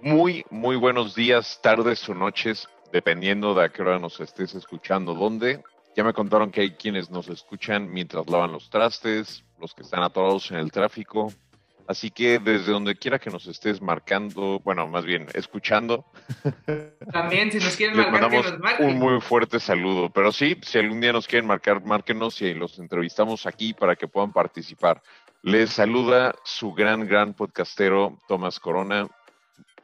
Muy, muy buenos días, tardes o noches, dependiendo de a qué hora nos estés escuchando, dónde. Ya me contaron que hay quienes nos escuchan mientras lavan los trastes, los que están atorados en el tráfico. Así que desde donde quiera que nos estés marcando, bueno, más bien escuchando. También, si nos quieren les marcar, que mandamos nos marquen. un muy fuerte saludo. Pero sí, si algún día nos quieren marcar, márquenos y los entrevistamos aquí para que puedan participar. Les saluda su gran, gran podcastero, Tomás Corona.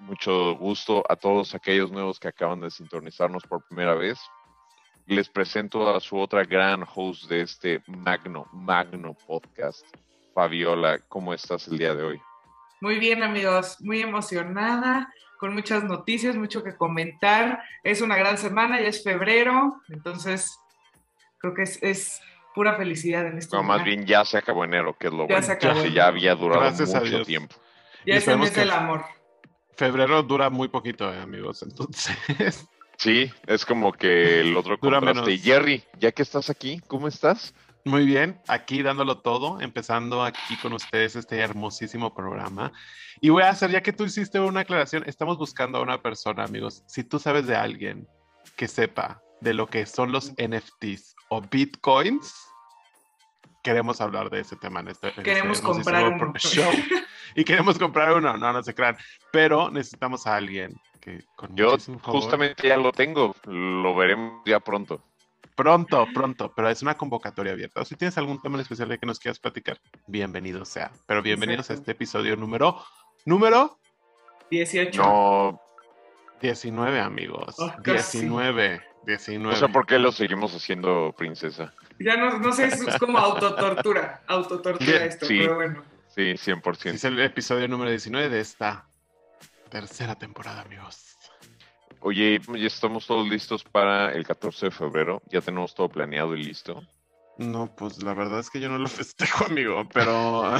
Mucho gusto a todos aquellos nuevos que acaban de sintonizarnos por primera vez. Les presento a su otra gran host de este magno, magno podcast, Fabiola. ¿Cómo estás el día de hoy? Muy bien, amigos, muy emocionada, con muchas noticias, mucho que comentar. Es una gran semana, ya es febrero, entonces creo que es, es pura felicidad en este No, más bien ya se acabó enero, que es lo Ya bueno. se acabó ya había durado Gracias mucho tiempo. Ya y es el esperemos mes que- del amor. Febrero dura muy poquito, eh, amigos. Entonces, Sí, es como que el otro Dura contraste. menos. Jerry, ya que estás aquí, ¿cómo estás? muy bien, aquí dándolo todo, empezando aquí con ustedes este hermosísimo programa. Y voy a hacer, ya que tú hiciste una aclaración, estamos buscando a una persona, amigos. Si tú sabes de alguien que sepa de lo que son los NFTs o bitcoins, queremos hablar de ese tema en este, en este Queremos comprar pro- show. Y queremos comprar uno, no, no se crean. Pero necesitamos a alguien que con Yo justamente ya lo tengo, lo veremos ya pronto. Pronto, pronto, pero es una convocatoria abierta. O si tienes algún tema en especial de que nos quieras platicar, bienvenido sea. Pero bienvenidos a este episodio número, número 18. No, 19, amigos. Oh, casi. 19, 19. no sé por qué lo seguimos haciendo, princesa. Ya no, no sé, es como autotortura, autotortura esto, sí. pero bueno. Sí, 100%. Es el episodio número 19 de esta tercera temporada, amigos. Oye, ya estamos todos listos para el 14 de febrero. Ya tenemos todo planeado y listo. No, pues la verdad es que yo no lo festejo, amigo, pero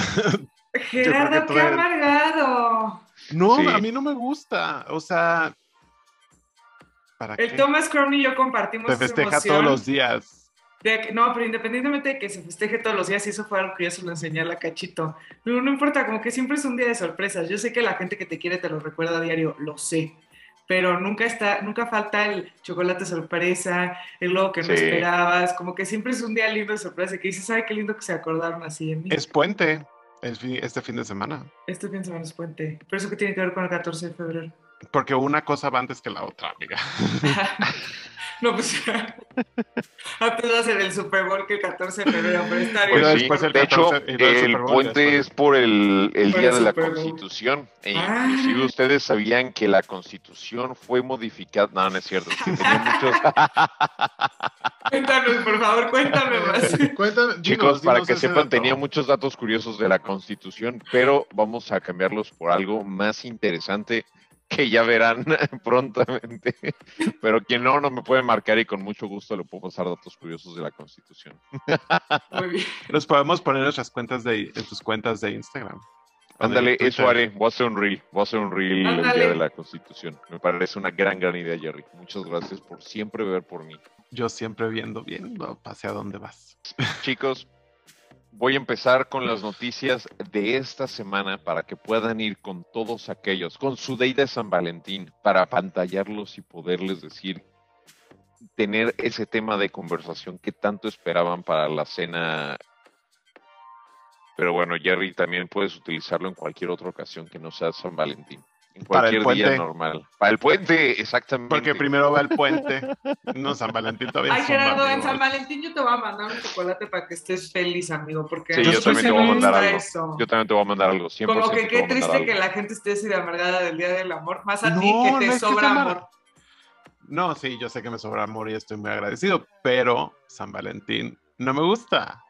Gerardo, qué amargado. no, Sí. a mí no me gusta. O sea, ¿para El qué? Thomas Crown y yo compartimos Te festeja emoción todos los días. De no, pero independientemente de que se festeje todos los días, y eso fue algo que yo se lo enseñé a la cachito. Pero no importa, como que siempre es un día de sorpresas. Yo sé que la gente que te quiere te lo recuerda a diario, lo sé. Pero nunca está, nunca falta el chocolate sorpresa, el globo que no esperabas, como que siempre es un día lindo de sorpresa que dices, ay, qué lindo que se acordaron así de mí. Es puente fin- este fin de semana. Este fin de semana es puente. Pero eso que tiene que ver con el 14 de febrero. Porque una cosa va antes que la otra, amiga. no, pues antes va a ser el Super Bowl que el 14 de febrero, pero está bien. Pues Pero sí, después el de hecho, 14 y luego el puente después- es por el, el Por Día el de la. Constitución. E Ah. inclusive ustedes sabían que la Constitución fue modificada. No, no es cierto. es que tenía muchos... Cuéntanos, por favor, cuéntame más. Cuéntame, Chicos, dinos, para dinos que sepan, dato. tenía muchos datos curiosos de la Constitución, pero vamos a cambiarlos por algo más interesante que ya verán prontamente. Pero quien no, no me puede marcar y con mucho gusto le puedo pasar datos curiosos de la Constitución. Muy bien. Los podemos poner en nuestras cuentas de, en tus cuentas de Instagram. Ándale, eso haré. Voy a hacer un reel. Voy a hacer un reel el día de la Constitución. Me parece una gran, gran idea, Jerry. Muchas gracias por siempre ver por mí. Yo siempre viendo, viendo hacia dónde vas. Chicos, voy a empezar con las noticias de esta semana para que puedan ir con todos aquellos, con su Day de San Valentín, para apantallarlos y poderles decir, tener ese tema de conversación que tanto esperaban para la cena. Pero bueno, Jerry, también puedes utilizarlo en cualquier otra ocasión que no sea San Valentín. En Para el cualquier día puente. normal. Para el puente, exactamente. Porque primero va el puente. No, San Valentín todavía Ay, Gerardo, en San. Valentín yo te voy a mandar un chocolate para que estés feliz, amigo, porque Sí, yo también te voy a mandar algo. eso. Yo también te voy a mandar algo. 100% Como que qué triste algo. que la gente esté así de amargada del Día del Amor, más a No, ti que te sobra amor. No, sí, yo sé que me sobra amor y estoy muy agradecido, pero San Valentín no me gusta.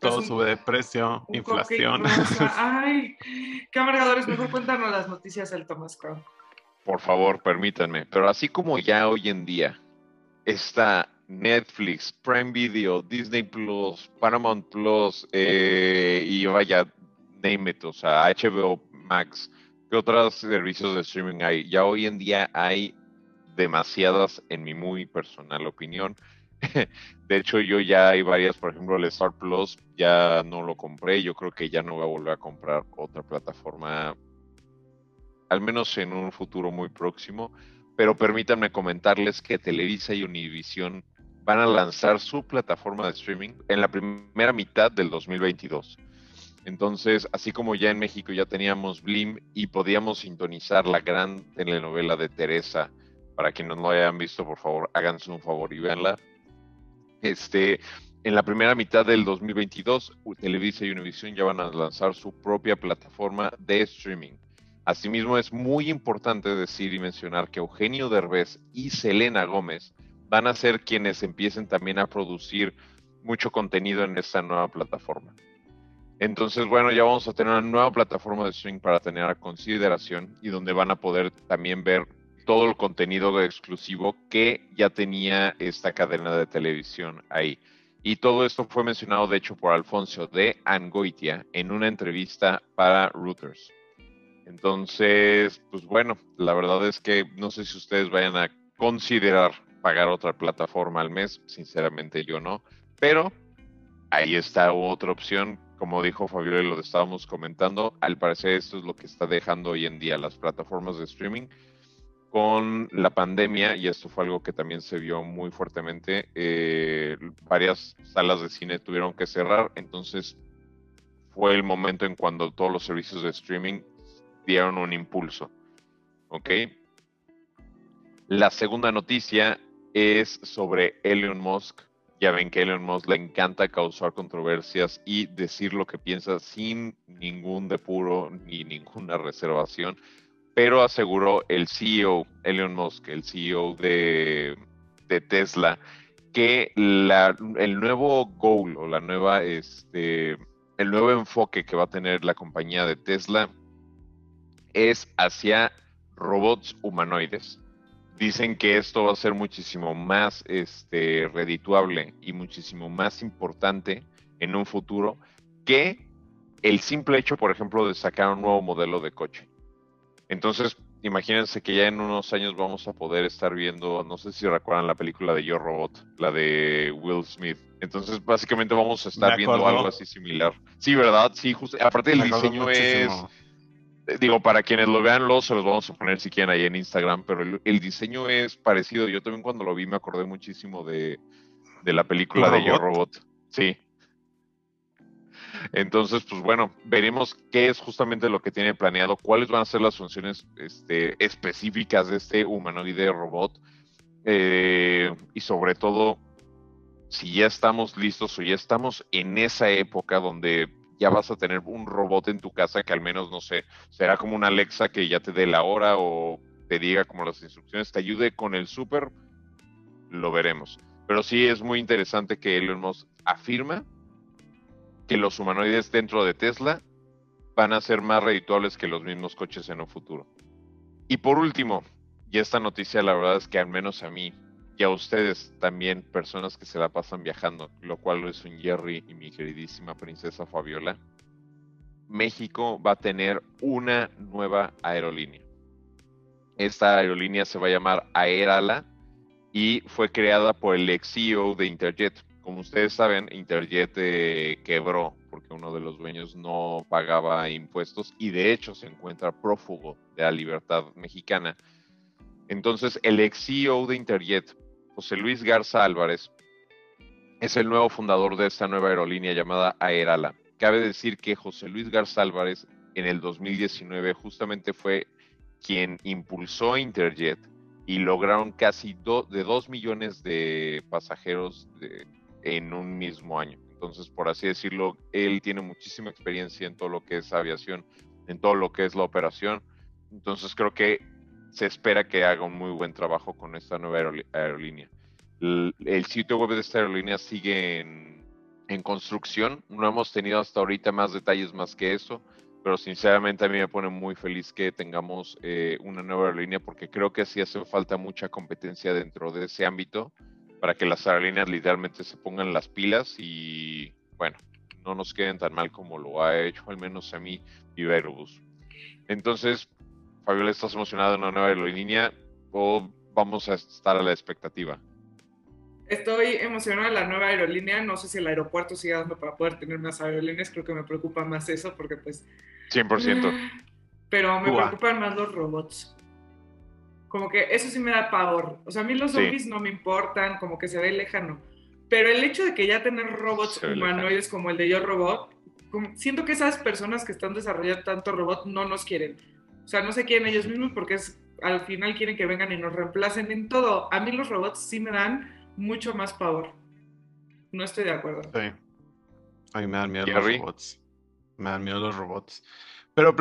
Pues Todo un- sube de precio, inflación. Ay, qué amargadores. Mejor cuéntanos las noticias del Thomas Crown. Por favor, permítanme. Pero así como ya hoy en día está Netflix, Prime Video, Disney Plus, Paramount Plus eh, y vaya, name it, o sea, HBO Max, ¿qué otros servicios de streaming hay? Ya hoy en día hay demasiadas, en mi muy personal opinión. De hecho, yo ya hay varias, por ejemplo, el Star Plus ya no lo compré. Yo creo que ya no voy a volver a comprar otra plataforma al menos en un futuro muy próximo, pero permítanme comentarles que Televisa y Univision van a lanzar su plataforma de streaming en la primera mitad del 2022. Entonces, así como ya en México ya teníamos Blim y podíamos sintonizar la gran telenovela de Teresa, para quienes no lo hayan visto, por favor, háganse un favor y véanla. Este, en la primera mitad del 2022, Televisa y Univision ya van a lanzar su propia plataforma de streaming. Asimismo, es muy importante decir y mencionar que Eugenio Derbez y Selena Gómez van a ser quienes empiecen también a producir mucho contenido en esta nueva plataforma. Entonces, bueno, ya vamos a tener una nueva plataforma de streaming para tener a consideración y donde van a poder también ver todo el contenido exclusivo que ya tenía esta cadena de televisión ahí. Y todo esto fue mencionado, de hecho, por Alfonso de Angoitia en una entrevista para Reuters. Entonces, pues bueno, la verdad es que no sé si ustedes vayan a considerar pagar otra plataforma al mes, sinceramente yo no, pero ahí está otra opción como dijo Fabiola y lo estábamos comentando, al parecer esto es lo que está dejando hoy en día las plataformas de streaming con la pandemia, y esto fue algo que también se vio muy fuertemente, eh, varias salas de cine tuvieron que cerrar, entonces fue el momento en cuando todos los servicios de streaming dieron un impulso. ¿Ok? La segunda noticia es sobre Elon Musk ya ven que Elon Musk le encanta causar controversias y decir lo que piensa sin ningún depuro ni ninguna reservación, pero aseguró el CEO, Elon Musk, el CEO de, Tesla, que el nuevo goal o la nueva, este, el nuevo enfoque que va a tener la compañía de Tesla es hacia robots humanoides dicen que esto va a ser muchísimo más este, redituable y muchísimo más importante en un futuro que el simple hecho, por ejemplo, de sacar un nuevo modelo de coche. Entonces, imagínense que ya en unos años vamos a poder estar viendo, no sé si recuerdan la película de Yo Robot, la de Will Smith. Entonces, básicamente vamos a estar viendo algo así similar. Sí, ¿verdad? Sí, justo. Aparte, el diseño es eh, digo, para quienes lo vean, los se los vamos a poner si quieren ahí en Instagram, pero el, diseño es parecido. Yo también cuando lo vi me acordé muchísimo de, la película de Yo Robot. Sí. Entonces, pues bueno, veremos qué es justamente lo que tiene planeado, cuáles van a ser las funciones este, específicas de este humanoide robot eh, y sobre todo si ya estamos listos o ya estamos en esa época donde ya vas a tener un robot en tu casa que al menos, no sé, será como una Alexa que ya te dé la hora o te diga como las instrucciones, te ayude con el súper, lo veremos. Pero sí es muy interesante que Elon Musk afirma que los humanoides dentro de Tesla van a ser más redituables que los mismos coches en un futuro. Y por último, y esta noticia la verdad es que al menos a mí y a ustedes también, personas que se la pasan viajando, lo cual es un Jerry y mi queridísima princesa Fabiola, México va a tener una nueva aerolínea. Esta aerolínea se va a llamar Aerala y fue creada por el ex CEO de Interjet. Como ustedes saben, Interjet eh, quebró porque uno de los dueños no pagaba impuestos y de hecho se encuentra prófugo de la libertad mexicana. Entonces, el ex CEO de Interjet José Luis Garza Álvarez es el nuevo fundador de esta nueva aerolínea llamada Aerala. Cabe decir que José Luis Garza Álvarez en el 2019 justamente fue quien impulsó Interjet y lograron casi de 2 millones de pasajeros en un mismo año. Entonces, por así decirlo, él tiene muchísima experiencia en todo lo que es aviación, en todo lo que es la operación. Entonces, creo que se espera que haga un muy buen trabajo con esta nueva aerolínea. El, sitio web de esta aerolínea sigue en, construcción. No hemos tenido hasta ahorita más detalles más que eso, pero sinceramente a mí me pone muy feliz que tengamos eh, una nueva aerolínea porque creo que sí hace falta mucha competencia dentro de ese ámbito para que las aerolíneas literalmente se pongan las pilas y bueno, no nos queden tan mal como lo ha hecho al menos a mí Viva Aerobús. Entonces, Fabiola, ¿estás emocionada de una nueva aerolínea o vamos a estar a la expectativa? Estoy emocionada de la nueva aerolínea. No sé si el aeropuerto siga dando para poder tener más aerolíneas. Creo que me preocupa más eso porque pues... 100%. pero me preocupan más los robots. Como que eso sí me da pavor. O sea, a mí los Sí. zombies no me importan, como que se ve lejano. Pero el hecho de que ya tener robots humanoides como el de Yo Robot, como- siento que esas personas que están desarrollando tanto robot no nos quieren. O sea, no se quieren ellos mismos porque es, al final quieren que vengan y nos reemplacen en todo. A mí los robots sí me dan mucho más pavor. No estoy de acuerdo. Sí. A mí me dan miedo los robots. Me dan miedo los robots. Pero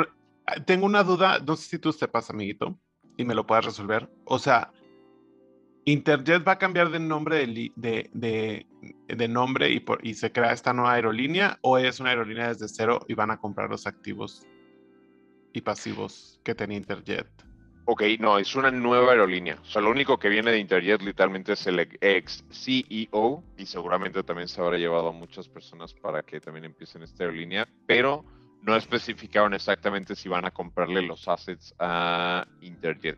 tengo una duda, no sé si tú sepas, amiguito, y me lo puedas resolver. O sea, ¿Interjet va a cambiar de nombre de, de- de nombre y, por, y se crea esta nueva aerolínea? ¿O es una aerolínea desde cero y van a comprar los activos y pasivos que tenía Interjet? Ok, no, es una nueva aerolínea. O sea, lo único que viene de Interjet literalmente es el ex CEO y seguramente también se habrá llevado a muchas personas para que también empiecen esta aerolínea, pero no especificaron exactamente si van a comprarle los assets a Interjet.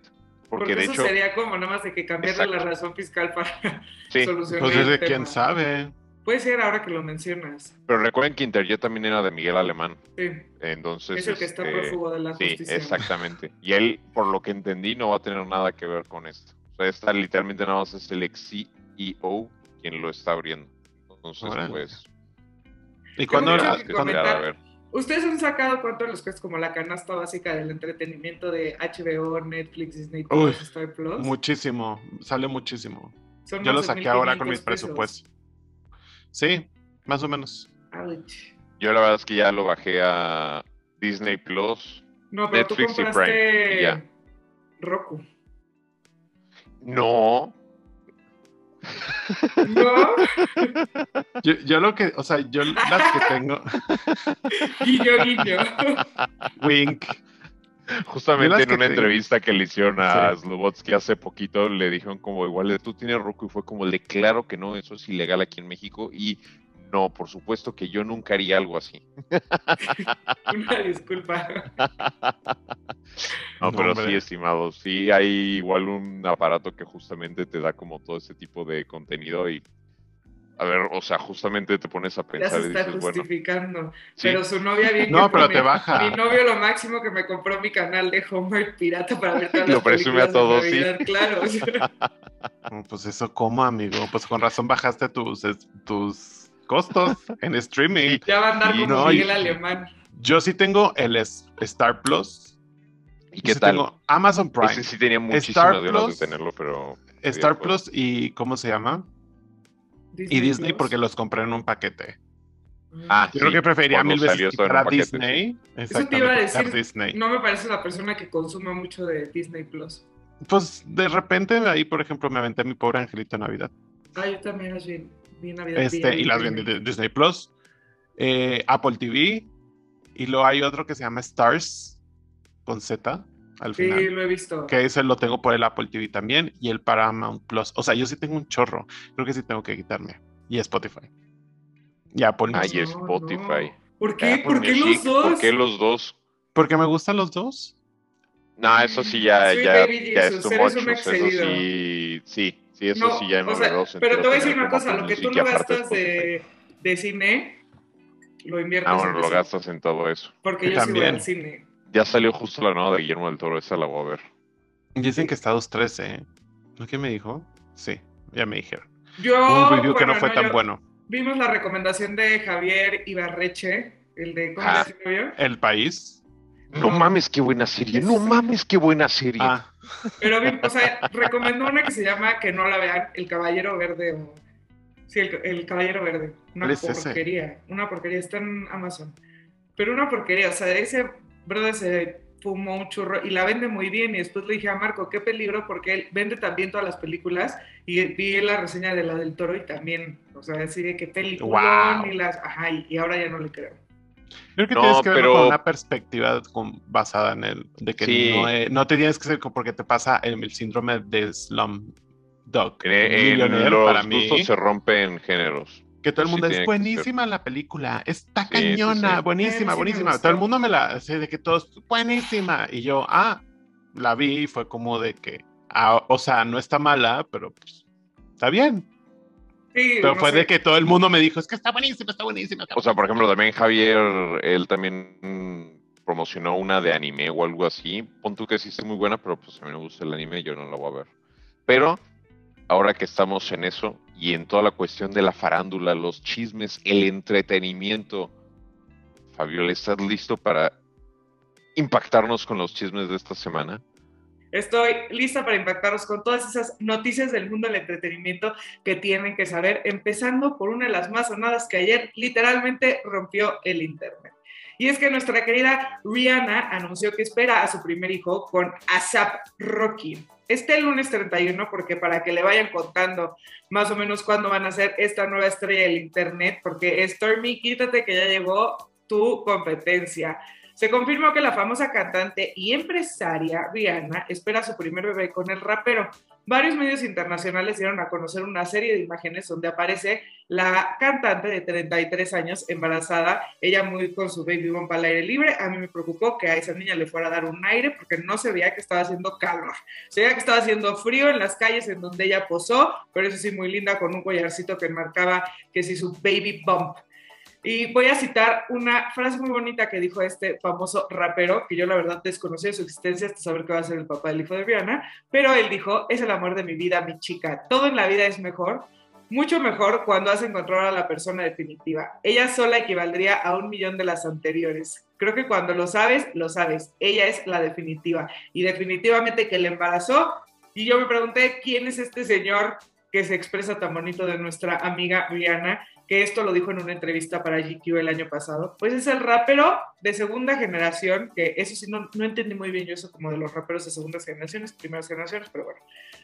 Porque, Porque, de eso hecho, sería como nada más de que cambiarle la razón fiscal para sí, solucionar Pues de tema. quién sabe. Puede ser ahora que lo mencionas. pero recuerden que Interjet también era de Miguel Alemán. Sí, Entonces, es el que está este, prófugo de la Sí, justicia. exactamente. Y él, por lo que entendí, no va a tener nada que ver con esto. O sea, esta literalmente nada más es el ex CEO quien lo está abriendo. Entonces, pues, ¿Y cuándo? mucho que que. ¿Ustedes han sacado cuánto les cuesta como la canasta básica del entretenimiento de HBO, Netflix, Disney Uy, Plus, Star Plus? Muchísimo, sale muchísimo. Son Yo lo saqué ahora con 1,500 mis pesos. presupuestos. Sí, más o menos. Ouch. Yo la verdad es que ya lo bajé a Disney Plus. No, pero Netflix y tú Prime, compraste y ya. Roku. No, ¿No? Yo, yo lo que, o sea, yo las que tengo, guiño, guiño. Wink. justamente en una entrevista que le hicieron a Sí. Slobotsky hace poquito, le dijeron como igual de tú tienes Roku y fue como de claro que no, eso es ilegal aquí en México y no, por supuesto que yo nunca haría algo así. Una disculpa. No, No, pero hombre. sí, estimado, sí hay igual un aparato que justamente te da como todo ese tipo de contenido y a ver, o sea, justamente te pones a Ya pensar se y está bueno, justificando. sí, Pero su novia bien No, que pero pone, te baja. Mi novio lo máximo que me compró mi canal de Homer Pirata para ver todas Lo las presume a todos, sí. Claro. Pues eso, ¿cómo, amigo? Pues con razón bajaste tus, tus costos en streaming. ya va a andar Y como no, Miguel Alemán. Yo sí tengo el Star Plus. ¿Y qué tal? Tengo Amazon Prime. Ese sí tenía Star muchísimas ganas Plus, de tenerlo, pero... Star. Plus y ¿cómo se llama? Y Disney Plus. porque los compré en un paquete. Ah, Yo creo que preferiría cuando mil veces en quitar a paquete, Disney. Eso te iba a decir. Disney. No me parece la persona que consuma mucho de Disney Plus. Pues de repente ahí, por ejemplo, me aventé mi pobre angelito Navidad. Ah, yo también las vi, vi Navidad. Este, vi y las Disney. vendí de Disney Plus, eh, Apple TV, y luego hay otro que se llama Stars, con Z al Sí, final. lo he visto. Que ese lo tengo por el Apple TV también, y el Paramount Plus. O sea, yo sí tengo un chorro. Creo que sí tengo que quitarme. Y Spotify. Y Apple Music. y Spotify. ¿Por qué? Apple ¿Por qué Music, los dos? ¿Por qué los dos? Porque me gustan los dos. No, eso sí ya, ya, Baby ya es too eres much, un o sea, excedido. Eso sí, sí, sí, eso No, sí ya no sea, pero te voy a decir una cosa, lo que tú no gastas de, de cine, lo inviertes Ah, bueno, en lo eso, gastas en todo eso. Porque Yo yo sí voy también. al cine. Ya salió justo la nueva de Guillermo del Toro, esa la voy a ver. Dicen que está 2.13, ¿eh? ¿No qué me dijo? Sí, ya me dijeron. Yo, Un review que no fue tan yo- bueno. Vimos la recomendación de Javier Ibarreche, el de ¿Cómo Ah. El país. No mames, qué buena serie, no mames, qué buena serie. Ah, Pero, vi- o sea, recomendó una que se llama, que no la vean, El Caballero Verde. O... Sí, el, el Caballero Verde. Una porquería. Una porquería. Está en Amazon. Pero una porquería. O sea, ese brother se fumó un churro y la vende muy bien. Y después le dije a Marco, qué peligro, porque él vende también todas las películas. Y vi la reseña de la del toro y también, o sea, así de qué película. Wow. Y, las, ajá, y, y ahora ya no le creo. Creo que No, tienes que verlo pero- con una perspectiva con- basada en el de que Sí. no, eh, no te tienes que ser porque te pasa el, el síndrome de Slum Dog. En los para mí. gustos se rompen géneros. Que todo el sí mundo tiene es buenísima la película, está Sí, sí, cañona, sí. buenísima, sí buenísima. todo el mundo me la sé de que todos buenísima y yo, ah, la vi y fue como de que, ah, o sea, no está mala, pero pues está bien. Sí, Pero no fue sé. de que todo el mundo me dijo, es que está buenísima, está buenísima. O sea, por ejemplo, también Javier, él también, promocionó una de anime o algo así. Pon tú que sí es muy buena, pero pues a mí no me gusta el anime, yo no la voy a ver. Pero ahora que estamos en eso y en toda la cuestión de la farándula, los chismes, el entretenimiento, Fabiola, ¿estás listo para impactarnos con los chismes de esta semana? Estoy lista para impactarnos con todas esas noticias del mundo del entretenimiento que tienen que saber, empezando por una de las más sonadas que ayer literalmente rompió el Internet. Y es que nuestra querida Rihanna anunció que espera a su primer hijo con ASAP Rocky. Este lunes 31, porque para que le vayan contando más o menos cuándo van a ser esta nueva estrella del Internet, porque Stormy, quítate que ya llegó tu competencia. Se confirmó que la famosa cantante y empresaria Rihanna espera su primer bebé con el rapero. Varios medios internacionales dieron a conocer una serie de imágenes donde aparece la cantante de 33 años embarazada, ella muy con su baby bump al aire libre. A mí me preocupó que a esa niña le fuera a dar un aire porque no se veía que estaba haciendo calor. Se veía que estaba haciendo frío en las calles en donde ella posó, pero eso sí, muy linda con un collarcito que marcaba que sí su baby bump. Y voy a citar una frase muy bonita que dijo este famoso rapero, que yo la verdad desconocía su existencia hasta saber que va a ser el papá del hijo de Rihanna, pero él dijo, es el amor de mi vida, mi chica. Todo en la vida es mejor, mucho mejor cuando has encontrado a la persona definitiva. Ella sola equivaldría a un millón de las anteriores. Creo que cuando lo sabes, lo sabes. Ella es la definitiva. Y definitivamente que le embarazó. Y yo me pregunté, ¿quién es este señor que se expresa tan bonito de nuestra amiga Rihanna? Que esto lo dijo en una entrevista para GQ el año pasado, pues es el rapero de segunda generación, que eso sí, no, no entendí muy bien yo eso como de los raperos de segundas generaciones, primeras generaciones, pero bueno.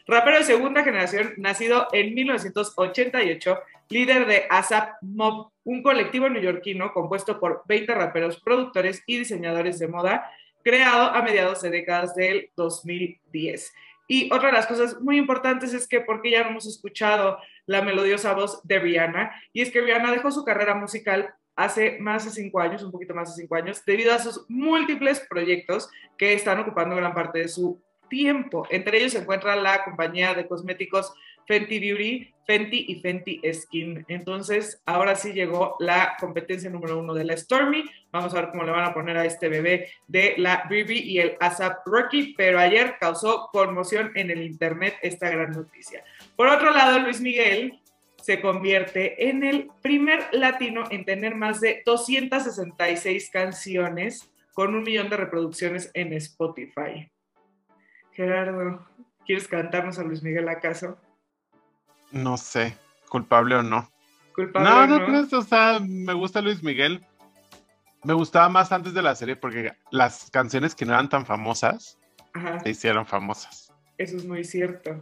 Rapero de segunda generación, nacido en 1988, líder de ASAP Mob, un colectivo neoyorquino compuesto por 20 raperos, productores y diseñadores de moda, creado a mediados de décadas del 2010. Y otra de las cosas muy importantes es que porque ya no hemos escuchado la melodiosa voz de Rihanna, y es que Rihanna dejó su carrera musical hace más de cinco años, un poquito más de cinco años, debido a sus múltiples proyectos que están ocupando gran parte de su tiempo. Entre ellos se encuentra la compañía de cosméticos Fenty Beauty, Fenty y Fenty Skin. Entonces, ahora sí llegó la competencia número uno de la Stormy. Vamos a ver cómo le van a poner a este bebé de la Bibi y el ASAP Rocky, pero ayer causó conmoción en el internet esta gran noticia. Por otro lado, Luis Miguel se convierte en el primer latino en tener más de 266 canciones con un millón de reproducciones en Spotify. Gerardo, ¿quieres cantarnos a Luis Miguel acaso? No sé, culpable o no. ¿Culpable No, o no, no, o sea, me gusta Luis Miguel. Me gustaba más antes de la serie porque las canciones que no eran tan famosas Ajá, se hicieron famosas. eso es muy cierto.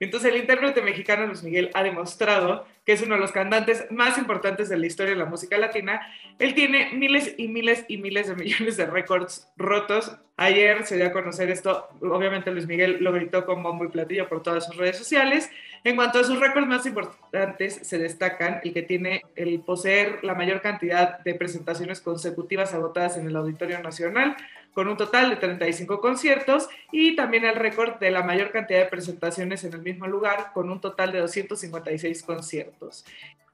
Entonces, el intérprete mexicano Luis Miguel ha demostrado que es uno de los cantantes más importantes de la historia de la música latina. Él tiene miles y miles y miles de millones de récords rotos. Ayer se dio a conocer esto, obviamente Luis Miguel lo gritó con bombo y platillo por todas sus redes sociales. En cuanto a sus récords más importantes, se destacan el que tiene el poseer la mayor cantidad de presentaciones consecutivas agotadas en el Auditorio Nacional, con un total de 35 conciertos, y también el récord de la mayor cantidad de presentaciones en el mismo lugar, con un total de 256 conciertos.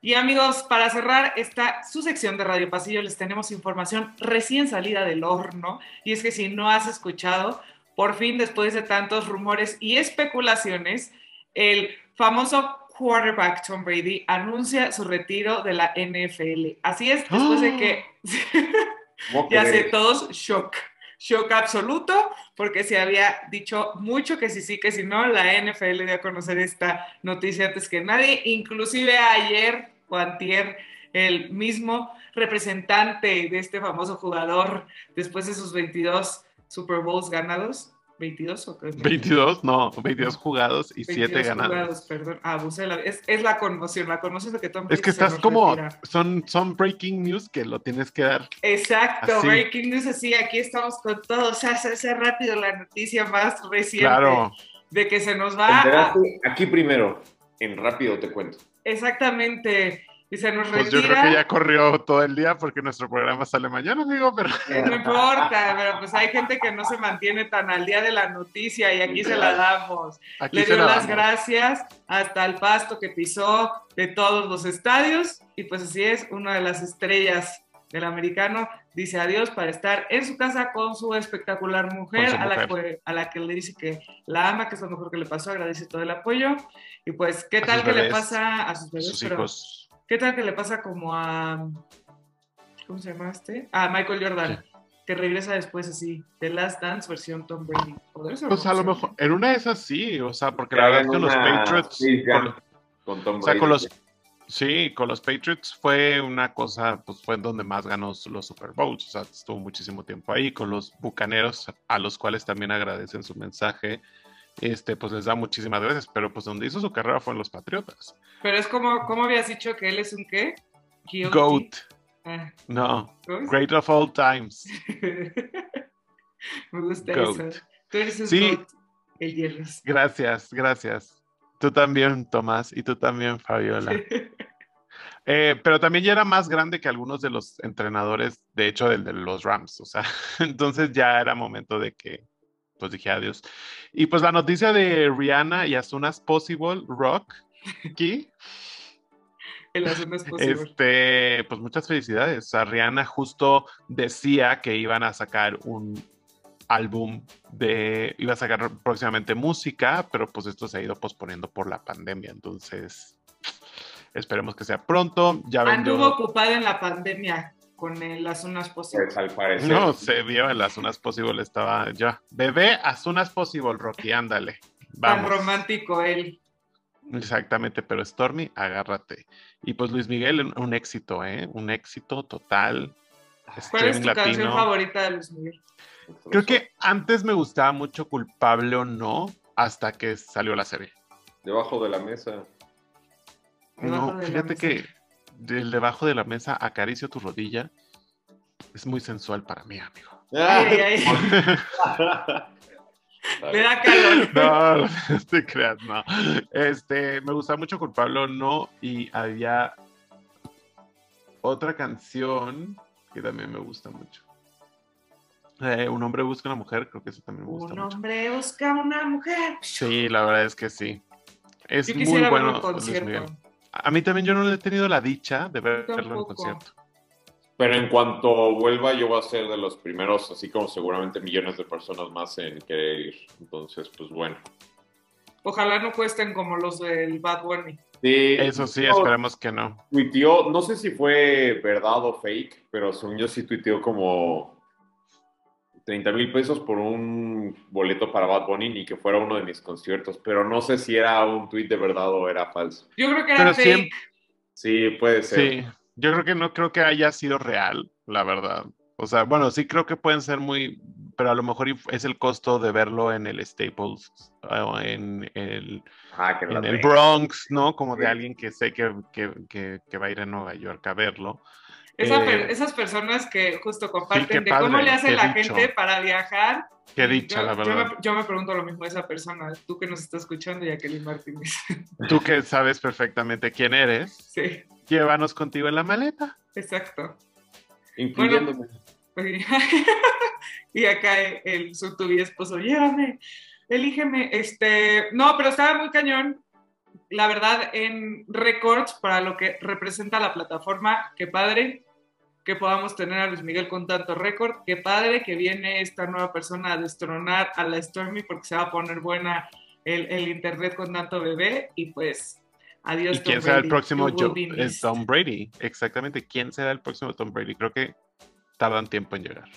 Y amigos, para cerrar esta su sección de Radio Pasillo, les tenemos información recién salida del horno. Y es que si no has escuchado, por fin, después de tantos rumores y especulaciones, el famoso quarterback Tom Brady anuncia su retiro de la NFL. Así es, después de que ¿Cómo ya sé, todos shock. Shock absoluto, porque se había dicho mucho que sí, sí, que si no, la NFL dio a conocer esta noticia antes que nadie. Inclusive ayer, o antier, el mismo representante de este famoso jugador, después de sus 22 Super Bowls ganados, 22 o qué? 22, no, 22 jugados y 7 22 ganados. jugados, perdón. Ah, abusé de la- es, es la conmoción, la conmoción de que Tom Es que estás como, retira. son, son breaking news que lo tienes que dar. Exacto, Así. breaking news así, aquí estamos con todo, o sea, se hace rápido la noticia más reciente Claro, de que se nos ¿Te va a? Aquí primero, en rápido te cuento. exactamente, y se nos pues retira, yo creo que ya corrió todo el día porque nuestro programa sale mañana, amigo, pero no importa, pero pues hay gente que no se mantiene tan al día de la noticia y aquí se la damos. aquí Le dio la las damos. gracias hasta el pasto que pisó de todos los estadios y pues así es, una de las estrellas del americano, dice adiós para estar en su casa con su espectacular mujer, A, la, que- a la que le dice que la ama, que es lo mejor que le pasó, agradece todo el apoyo. Y pues, ¿qué tal que le pasa a sus bebés? Sus Pero, hijos. ¿Qué tal que le pasa como a. ¿Cómo se llama este? A Michael Jordan, que regresa después así, The Last Dance versión Tom Brady. ¿Podría ser Pues a lo mejor, en una de esas sí, o sea, porque la verdad es que los Patriots, sí, ya, con- con Tom o sea, Brady. con los, sí, con los Patriots fue una cosa, pues fue donde más ganó los Super Bowls, o sea, estuvo muchísimo tiempo ahí, con los Bucaneros, a los cuales también agradecen su mensaje, este, pues les da muchísimas gracias, pero pues donde hizo su carrera fue en los Patriotas. Pero es como, ¿cómo habías dicho que él es un qué? Guilty. GOAT, Ah, no, great of all times. Me gusta Goat. eso. Tú eres un Sí. goat, el hielos. Gracias, gracias. Tú también, Tomás, y tú también, Fabiola. Eh, pero también ya era más grande que algunos de los entrenadores, de hecho, del de los Rams. O sea, entonces ya era momento de que, pues dije adiós. Y pues la noticia de Rihanna y As Soon As Possible, Rock, aquí, El asunto es posible. este, pues muchas felicidades. O sea, Rihanna justo decía que iban a sacar un álbum de, iba a sacar próximamente música, pero pues esto se ha ido posponiendo por la pandemia. Entonces, esperemos que sea pronto. Ya vendió- Anduvo ocupada en la pandemia con el As Soon As Possible. Pues al parecer. No, se vio en las Soon Possible, estaba ya. Bebé, as soon as possible, Rocky, ándale. Tan romántico él. Exactamente, pero Stormy, agárrate. Y pues Luis Miguel, un, éxito, ¿eh? Un éxito total. ¿Cuál es tu canción favorita de Luis Miguel? Creo que antes me gustaba mucho Culpable o No, hasta que salió la serie. Debajo de la mesa. No, fíjate mesa. que del debajo de la mesa acaricio tu rodilla. Es muy sensual para mí, amigo. Ay, ay, ay. Le da calor. No, no te creas, no. Este, me gustaba mucho Culpable o No y había otra canción que también me gusta mucho. Eh, un hombre busca una mujer, creo que eso también me gusta Un mucho. hombre busca una mujer. Sí, la verdad es que sí. Es Yo muy bueno. en Luis concierto. A mí también yo no he tenido la dicha de verlo en concierto. Pero en cuanto vuelva, yo voy a ser de los primeros, así como seguramente millones de personas más en querer ir. Entonces, pues bueno. Ojalá no cuesten como los del Bad Bunny. Sí, Eso sí, esperemos que no. tuiteó, no sé si fue verdad o fake, pero según yo sí tuiteó como 30 mil pesos por un boleto para Bad Bunny ni que fuera uno de mis conciertos, pero no sé si era un tuit de verdad o era falso. Yo creo que era Pero fake. siempre- Sí, puede ser. Sí, yo creo que no creo que haya sido real, la verdad. O sea, bueno, sí creo que pueden ser muy, pero a lo mejor es el costo de verlo en el Staples o en el, Ah, que en el. Bronx, ¿no? Como de alguien que sé que, que, que- que va a ir a Nueva York a verlo. Esa Eh, per- esas personas que justo comparten qué de cómo le hace qué la dicho. gente para viajar. Qué dicha, yo, la yo verdad. me, yo me pregunto lo mismo a esa persona, tú que nos estás escuchando, Jacqueline Martínez. Tú que sabes perfectamente quién eres, sí, llévanos contigo en la maleta. exacto. Incluyéndome. y acá el su tu esposo, llévame, elígeme. Este, no, pero estaba muy cañón. La verdad, en récords para lo que representa la plataforma, qué padre que podamos tener a Luis Miguel con tanto récord, qué padre que viene esta nueva persona a destronar a la Stormy porque se va a poner buena el, el internet con tanto bebé y pues adiós. ¿Y quién Tom será el próximo Joe? Es. Tom Brady. Exactamente. ¿Quién será el próximo Tom Brady? Creo que tardan tiempo en llegar.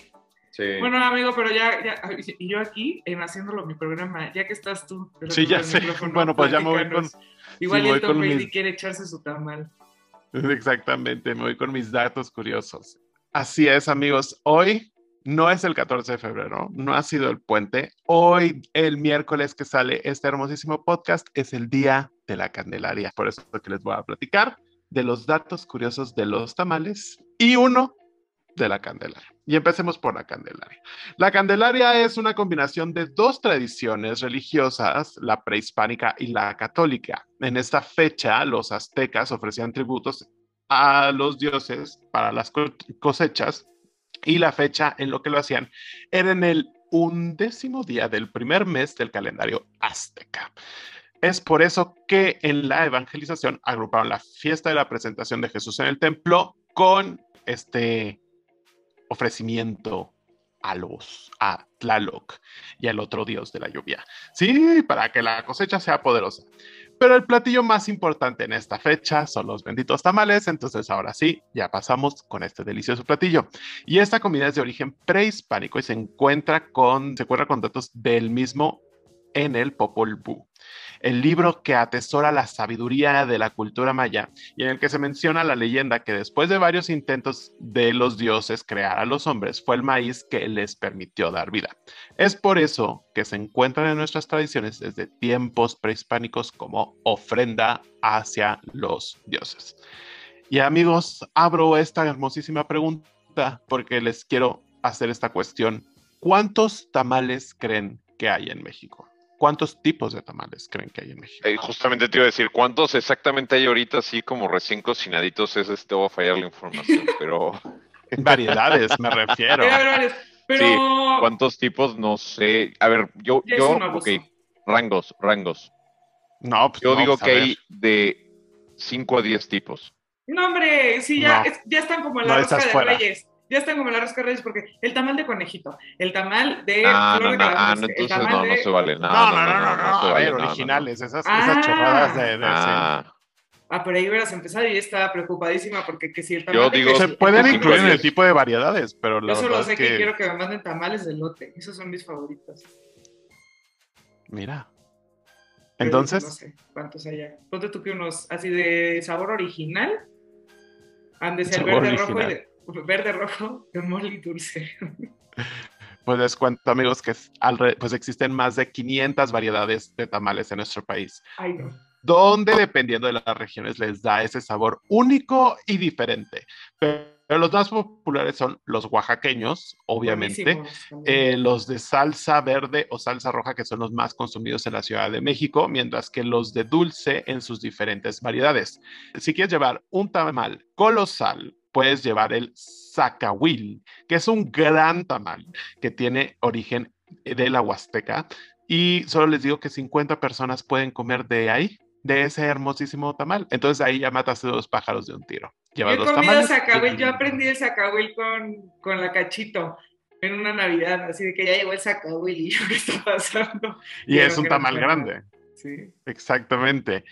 Sí. Bueno, amigo, pero ya, ya, yo aquí en haciéndolo mi programa, ya que estás tú. Sí, ya sé. Bueno, pues ya me voy con-. Igual sí, voy Tom Brady mis- quiere echarse su tamal. Exactamente, me voy con mis datos curiosos. Así es, amigos. Hoy no es el 14 de febrero, no ha sido el puente. Hoy, el miércoles que sale este hermosísimo podcast, es el día de la Candelaria. Por eso es que les voy a platicar de los datos curiosos de los tamales y uno de la Candelaria. Y empecemos por la Candelaria. La Candelaria es una combinación de dos tradiciones religiosas, la prehispánica y la católica. En esta fecha, los aztecas ofrecían tributos a los dioses para las co- cosechas y la fecha en lo que lo hacían era en el undécimo día del primer mes del calendario azteca. Es por eso que en la evangelización agruparon la fiesta de la presentación de Jesús en el templo con este ofrecimiento a los, a Tlaloc y al otro dios de la lluvia. Sí, para que la cosecha sea poderosa. Pero el platillo más importante en esta fecha son los benditos tamales, entonces ahora sí, ya pasamos con este delicioso platillo. Y esta comida es de origen prehispánico y se encuentra con, se encuentra con datos del mismo en el Popol Vuh el libro que atesora la sabiduría de la cultura maya y en el que se menciona la leyenda que después de varios intentos de los dioses crear a los hombres, fue el maíz que les permitió dar vida. Es por eso que se encuentran en nuestras tradiciones desde tiempos prehispánicos como ofrenda hacia los dioses. Y amigos, abro esta hermosísima pregunta porque les quiero hacer esta cuestión. ¿Cuántos tamales creen que hay en México? ¿Cuántos tipos de tamales creen que hay en México? Eh, justamente te iba a decir, ¿cuántos exactamente hay ahorita, así como recién cocinaditos? Es este, voy a fallar la información, pero. Variedades, me refiero. Pero... Sí, ¿cuántos tipos? No sé. A ver, yo, yo, ok, rangos, rangos. No, pues Yo no, digo pues, que hay de 5 a 10 tipos. No, hombre, sí, ya, No. es- ya están como en No la rosca estás de fuera. reyes. Ya están como en la rosca de reyes porque el tamal de conejito, el tamal de Ah, flor no, de no, ah, no, el entonces tamal no, no de- se vale. No, No, no, no, no, no, vale, originales, esas, Ah. esas chorradas de... de- Ah, Ah, pero ahí hubieras empezado y estaba preocupadísima porque que si el tamal Yo de digo- se pueden incluir en el de- tipo de variedades, pero Yo solo sé que... que, quiero que me manden tamales de lote. Esos son mis favoritos. mira. Pero Entonces, No sé cuántos haya. Ponte tú que unos así de sabor original. Ande sea el Sabor verde rojo y de, verde rojo de mole y dulce. pues les cuento, amigos, que pues existen más de 500 variedades de tamales en nuestro país, Ay, no. donde dependiendo de las regiones les da ese sabor único y diferente. Pero los más populares son los oaxaqueños, obviamente. Eh, los de salsa verde o salsa roja, que son los más consumidos en la Ciudad de México, mientras que los de dulce en sus diferentes variedades. Si quieres llevar un tamal colosal, puedes llevar el zacahuil, que es un gran tamal que tiene origen de la Huasteca. Y solo les digo que 50 personas pueden comer de ahí, de ese hermosísimo tamal. Entonces ahí ya mataste dos pájaros de un tiro. Llevas Yo he comido zacahuil, yo aprendí el zacahuil con, con la cachito en una Navidad, así de que ya llegó el zacahuil y yo, ¿qué está pasando? Y es un tamal grande. Sí. Exactamente.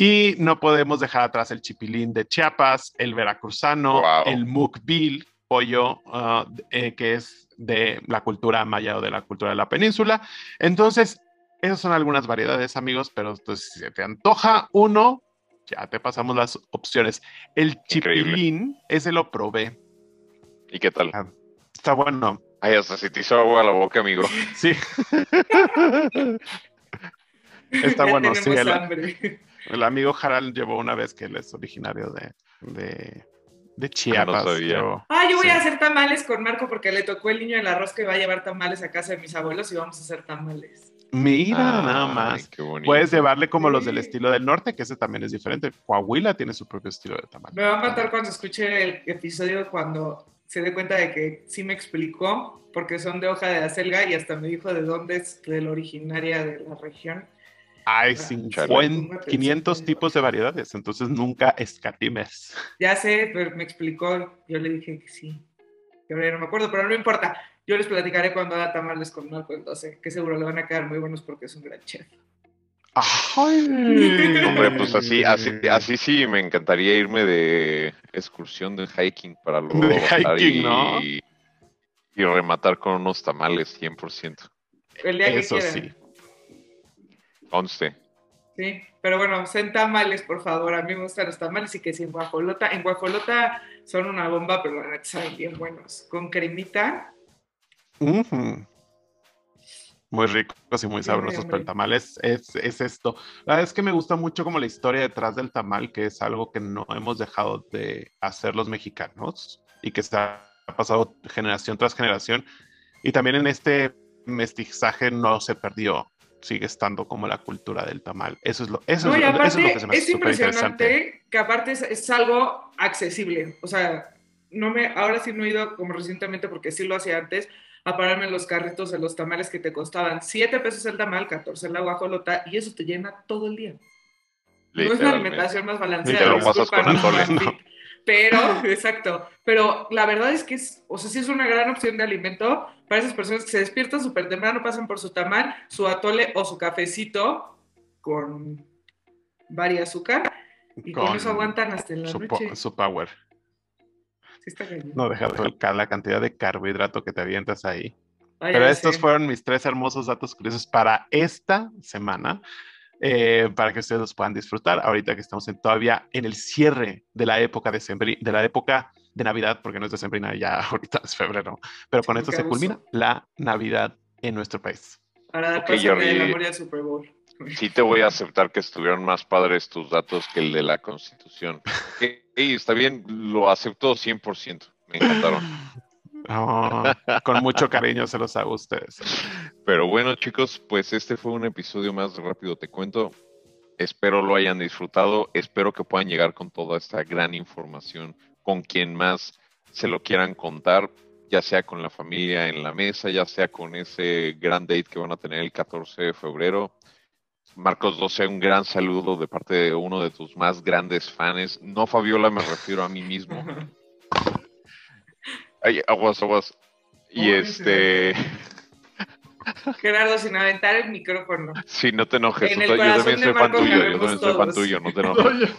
Y no podemos dejar atrás el chipilín de Chiapas, el veracruzano, Wow. el mukbil, pollo, ah, eh, que es de la cultura maya o de la cultura de la península. Entonces, esas son algunas variedades, amigos, pero pues, si se te antoja uno, ya te pasamos las opciones. El Increíble. chipilín, ese lo probé. ¿y qué tal? Ah. Está bueno. Ay, hasta se te hizo agua a la boca, amigo. Sí. Está Ya bueno, sí. el-. El amigo Harald llevó una vez que él es originario de, de, de Chiapas. sabía. yo- Ah, yo voy Sí. a hacer tamales con Marco porque le tocó el niño la rosca y va a llevar tamales a casa de mis abuelos y vamos a hacer tamales. Mira, nada más. qué bonito. Puedes llevarle como los del estilo del norte, que ese también es diferente. Coahuila tiene su propio estilo de tamal. Me va a matar cuando escuche el episodio cuando se dé cuenta de que sí me explicó porque son de hoja de acelga y hasta me dijo de dónde es de la originaria de la región. Hay Ah, 50, chale. 500 tipos de variedades, entonces nunca escatimes. Ya sé, pero me explicó, yo le dije que sí. Que ahora ya no me acuerdo, pero no importa. Yo les platicaré cuando haga tamales con Marco, entonces, que seguro le van a quedar muy buenos porque es un gran chef. Ay. Hombre, pues así, así, así sí, me encantaría irme de excursión de hiking para luego De hiking, y, ¿no? y rematar con unos tamales 100%. El día Eso que sí. Conste. Sí, pero bueno, sean tamales, por favor. A mí me gustan los tamales y que si en guajolota, en guajolota son una bomba, pero la saben bien buenos. Con cremita. Muy ricos y muy Sí, sabrosos, pero el tamal es, es, es esto. La verdad es que me gusta mucho como la historia detrás del tamal, que es algo que no hemos dejado de hacer los mexicanos y que se ha pasado generación tras generación. Y también en este mestizaje no se perdió, sigue estando como la cultura del tamal. Eso es lo, eso No, es, eso es lo que se me hace es impresionante que aparte es, es algo accesible. O sea, no me, ahora sí no he ido como recientemente porque sí lo hacía antes, a pararme en los carritos de los tamales que te costaban 7 pesos el tamal, 14 la guajolota, y eso te llena todo el día. No es la alimentación más Ni balanceada. te lo pasas con no, Pero, exacto, pero la verdad es que es, o sea, sí es una gran opción de alimento para esas personas que se despiertan súper temprano, pasan por su tamal, su atole o su cafecito con varias azúcar y con, eso aguantan hasta en la su, noche. su power. Sí está. No deja de ver la cantidad de carbohidrato que te avientas ahí. Ay, Pero estos sé. fueron mis tres hermosos datos curiosos para esta semana, eh, para que ustedes los puedan disfrutar. Ahorita que estamos en- todavía en el cierre de la época de, sembri- de la época de Navidad, porque no es decembrina, ya ahorita es febrero, pero con esto se culmina la Navidad en nuestro país. Para dar Ok, paso Jordi. del amor y al Super Bowl. Sí te voy a aceptar que estuvieron más padres tus datos que el de la Constitución. Ok, está bien, lo acepto 100%. Me encantaron. Oh, con mucho cariño se los hago a ustedes. Pero bueno, chicos, pues este fue un episodio más Rápido Te Cuento. Espero lo hayan disfrutado. Espero que puedan llegar con toda esta gran información con quien más se lo quieran contar, ya sea con la familia en la mesa, ya sea con ese gran date que van a tener el 14 de febrero. Marcos 12, un gran saludo de parte de uno de tus más grandes fans. No Fabiola, me refiero a mí mismo. Ay, aguas, aguas. Y este, Gerardo, sin aventar el micrófono. sí, no te enojes. En el yo también de soy fan Marco tuyo, yo también soy fan tuyo, no te enojes.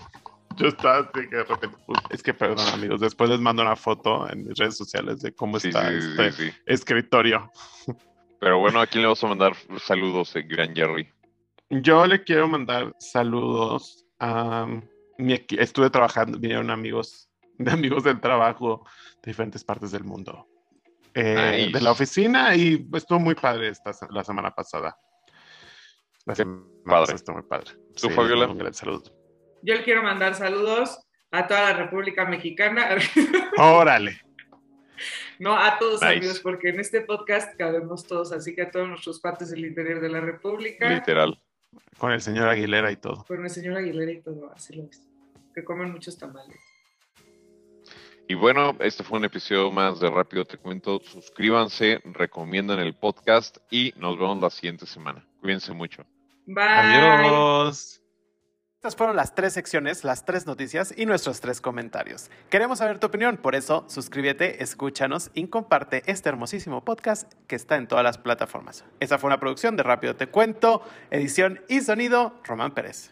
Yo estaba así que de repente, pues, es que perdón amigos, después les mando una foto en mis redes sociales de cómo Sí, está sí, este sí, sí. escritorio. Pero bueno, ¿a quién le vas a mandar saludos, eh, Gran Jerry? Yo le quiero mandar saludos a mi estuve trabajando, vinieron amigos de amigos del trabajo de diferentes partes del mundo. Eh, Nice. de la oficina y estuvo muy padre esta la semana pasada. La semana padre. pasada estuvo muy padre. ¿Tú, les Fabiola? mando Un gran saludo. Yo le quiero mandar saludos a toda la República Mexicana, Órale. no a todos Nice. amigos, porque en este podcast cabemos todos, así que a todos nuestros patos del interior de la República, Literal. Con el señor Aguilera y todo. con el señor Aguilera y todo, así lo es, que comen muchos tamales. Y bueno, este fue un episodio más de Rápido Te Cuento. Suscríbanse, recomiendan el podcast y nos vemos la siguiente semana. Cuídense mucho. Bye. Adiós. Estas fueron las tres secciones, las tres noticias y nuestros tres comentarios. Queremos saber tu opinión, por eso suscríbete, escúchanos y comparte este hermosísimo podcast que está en todas las plataformas. Esa fue una producción de Rápido Te Cuento, edición y sonido, Román Pérez.